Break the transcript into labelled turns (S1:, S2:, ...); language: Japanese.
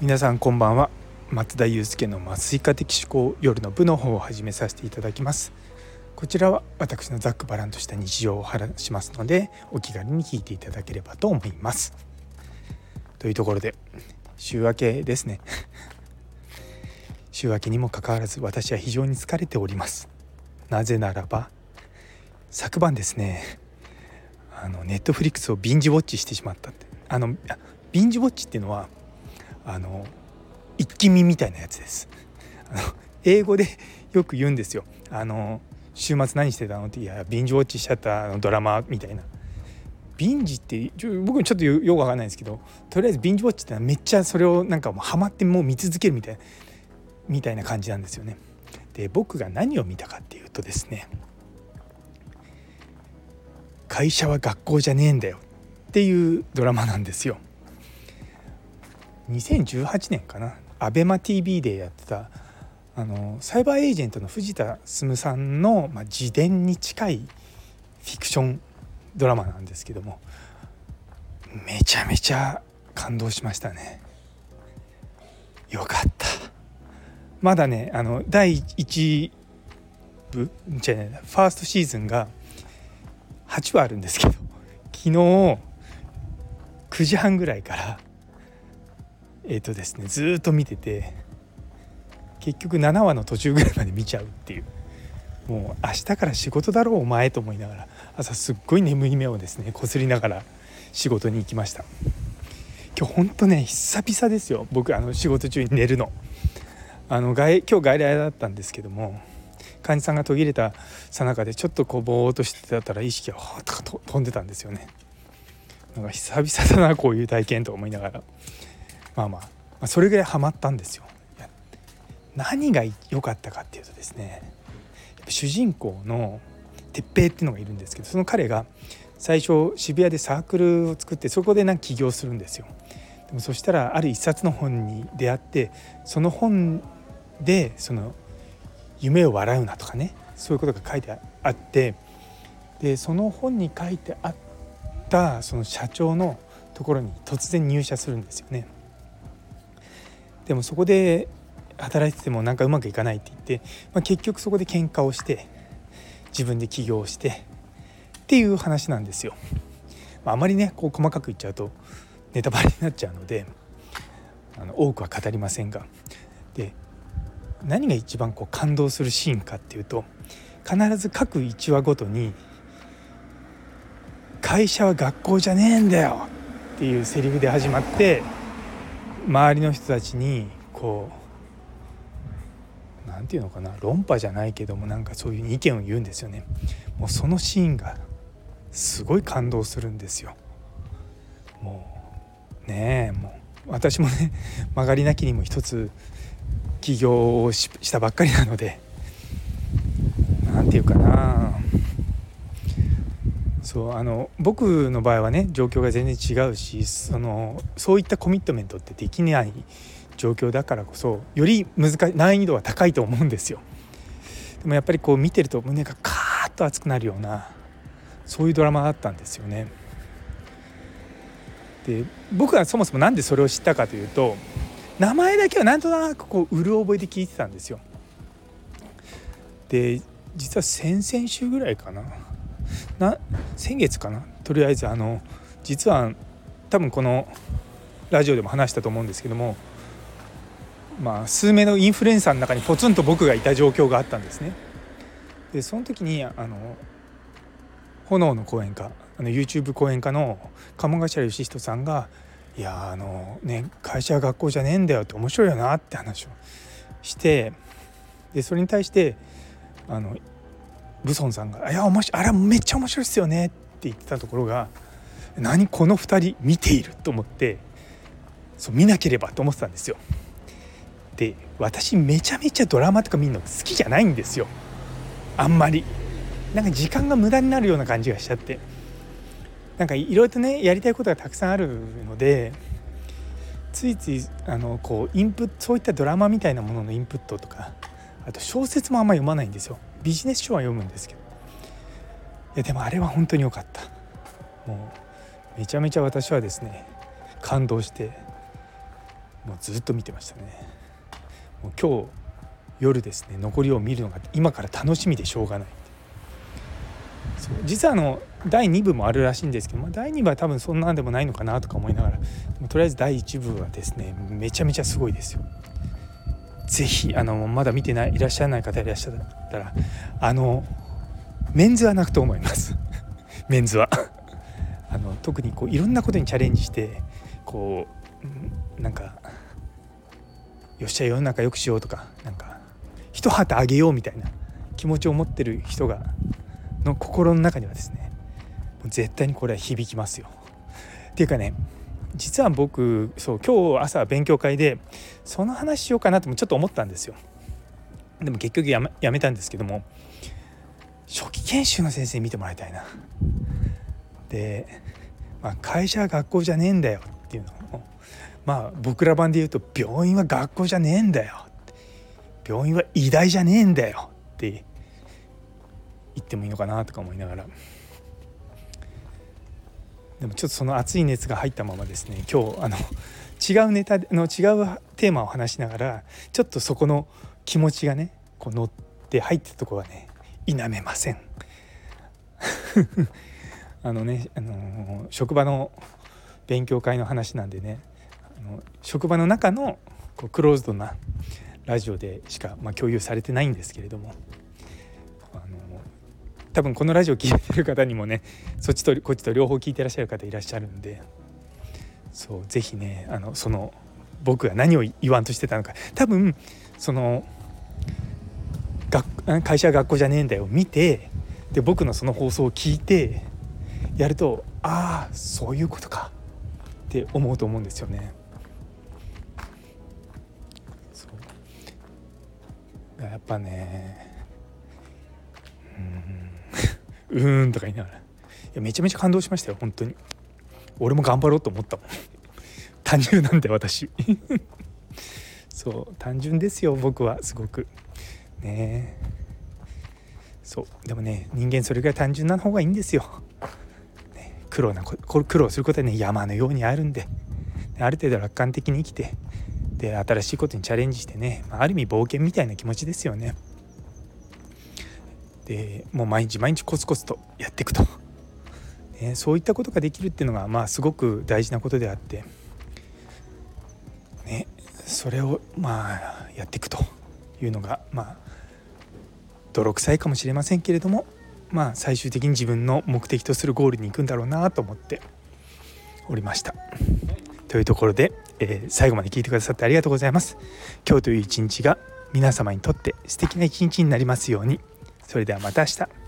S1: 皆さんこんばんは。松田祐介の麻酔科的思考夜の部の方を始めさせていただきます。こちらは私のざっくばらんとした日常を話しますのでお気軽に聞いていただければと思います。というところで週明けですね。週明けにもかかわらず私は非常に疲れております。なぜならば昨晩ですねあのネットフリックスをビンジウォッチしてしまったって。あのビンジウォッチっていうのはあの一気見みたいなやつですあの英語でよく言うんですよあの週末何してたのっていやビンジウォッチしちゃったあのドラマみたいなビンジって僕ちょっとよくわかんないんですけどとりあえずビンジウォッチってめっちゃそれをなんかもうハマってもう見続けるみたいなみたいな感じなんですよね。で僕が何を見たかっていうとですね会社は学校じゃねえんだよっていうドラマなんですよ。2018年かな。ABEMATV でやってたあのサイバーエージェントの藤田進さんの、まあ、自伝に近いフィクションドラマなんですけどもめちゃめちゃ感動しましたね。よかった。まだねあの第1部じゃないファーストシーズンが8話あるんですけど昨日9時半ぐらいからえっ、ー、とですねずっと見てて結局7話の途中ぐらいまで見ちゃうっていう。もう明日から仕事だろうお前と思いながら朝すっごい眠い目をですねこすりながら仕事に行きました。今日ほんとね久々ですよ。僕あの仕事中に寝るの。あの外今日外来だったんですけども患者さんが途切れたさなかでちょっとこうぼーっとしてたら意識がほーっと飛んでたんですよね。なんか久々だなこういう体験と思いながら。まあまあ、それぐらいハマったんですよ何が良かったかっていうとですね主人公の鉄平っていうのがいるんですけどその彼が最初渋谷でサークルを作ってそこでなんか起業するんですよ。でもそしたらある一冊の本に出会ってその本でその夢を笑うなとかねそういうことが書いてあってでその本に書いてあったその社長のところに突然入社するんですよね。でもそこで働いててもなんかうまくいかないって言って、まあ、結局そこで喧嘩をして自分で起業してっていう話なんですよ。まあ、まりねこう細かく言っちゃうとネタバレになっちゃうのであの多くは語りませんがで何が一番こう感動するシーンかっていうと必ず各1話ごとに「会社は学校じゃねえんだよ」っていうセリフで始まって周りの人たちにこう何て言うのかな論破じゃないけどもなんかそういう意見を言うんですよね。もうそのシーンがすごい感動するんですよ。もうねえもう私もね 曲がりなきにも一つ起業をしたばっかりなので何て言うかなそうあの僕の場合はね状況が全然違うしそのそういったコミットメントってできない状況だからこそより難し難易度は高いと思うんですよ。でもやっぱりこう見てると胸がカーッと熱くなるようなそういうドラマだったんですよね。で僕はそもそも何でそれを知ったかというと名前だけはなんとなくこううる覚えで聞いてたんですよ。で実は先々週ぐらいかなな先月かな？とりあえずあの実は多分このラジオでも話したと思うんですけどもまあ数名のインフルエンサーの中にポツンと僕がいた状況があったんですね。でその時にあの炎の講演家あの YouTube 講演家の鴨頭義人さんが「いやあのね会社は学校じゃねえんだよ」って面白いよなって話をしてでそれに対してあのブソンさんが「いや面白あれめっちゃ面白いっすよね」って言ってたところが「何この2人見ている」と思ってそう見なければと思ってたんですよ。で私めちゃめちゃドラマとか見るの好きじゃないんですよあんまり。なんか時間が無駄になるような感じがしちゃってなんかいろいろとねやりたいことがたくさんあるのでついついあのこうインプそういったドラマみたいなもののインプットとかあと小説もあんま読まないんですよビジネス書は読むんですけど。いやでもあれは本当に良かった。もうめちゃめちゃ私はですね感動してもうずっと見てましたね。もう今日夜ですね残りを見るのが今から楽しみでしょうがない。実はあの第2部もあるらしいんですけど、まあ、第2部は多分そんなんでもないのかなとか思いながらとりあえず第1部はですねめちゃめちゃすごいですよ。ぜひあのまだ見てないいらっしゃらない方いらっしゃったらあのメンズは泣くと思います メンズは あの特にこういろんなことにチャレンジしてこうなんかよっしゃ世の中良くしようとかなんか一旗あげようみたいな気持ちを持ってる人がの心の中にはですねもう絶対にこれは響きますよ。っていうかね実は僕そう今日朝勉強会でその話しようかなともちょっと思ったんですよ。でも結局やめやめたんですけども初期研修の先生見てもらいたいな。で、まあ、会社は学校じゃねえんだよっていうのをまあ僕ら版で言うと病院は学校じゃねえんだよ病院は偉大じゃねえんだよって言ってもいいのかなとか思いながらでもちょっとその熱い熱が入ったままですね今日あの違うネタの違うテーマを話しながらちょっとそこの気持ちがねこう乗って入ってたところはね否めません。あのね、あの職場の勉強会の話なんでねあの職場の中のこうクローズドなラジオでしか、まあ、共有されてないんですけれども。多分このラジオ聴いてる方にもねそっちとこっちと両方聞いてらっしゃる方いらっしゃるんでそうぜひねあのその僕が何を言わんとしてたのか。多分その学会社は学校じゃねえんだよ。見てで僕のその放送を聞いてやるとああそういうことか。って思うと思うんですよね。やっぱねうーんとか言いながら。いやめちゃめちゃ感動しましたよ本当に。俺も頑張ろうと思ったもん。単純なんで私。そう単純ですよ僕はすごく。ねえ。そうでもね人間それぐらい単純な方がいいんですよ、ね、苦労なこ苦労することはね山のようにあるんで。ある程度楽観的に生きて。で新しいことにチャレンジしてね、まあ、ある意味冒険みたいな気持ちですよね。でもう毎日毎日コツコツとやっていくと、ね、そういったことができるっていうのがまあすごく大事なことであってねそれをまあやっていくというのがまあ泥臭いかもしれませんけれどもまあ最終的に自分の目的とするゴールに行くんだろうなと思っておりました。というところで、えー、最後まで聞いてくださってありがとうございます。今日という一日が皆様にとって素敵な一日になりますように。それではまた明日。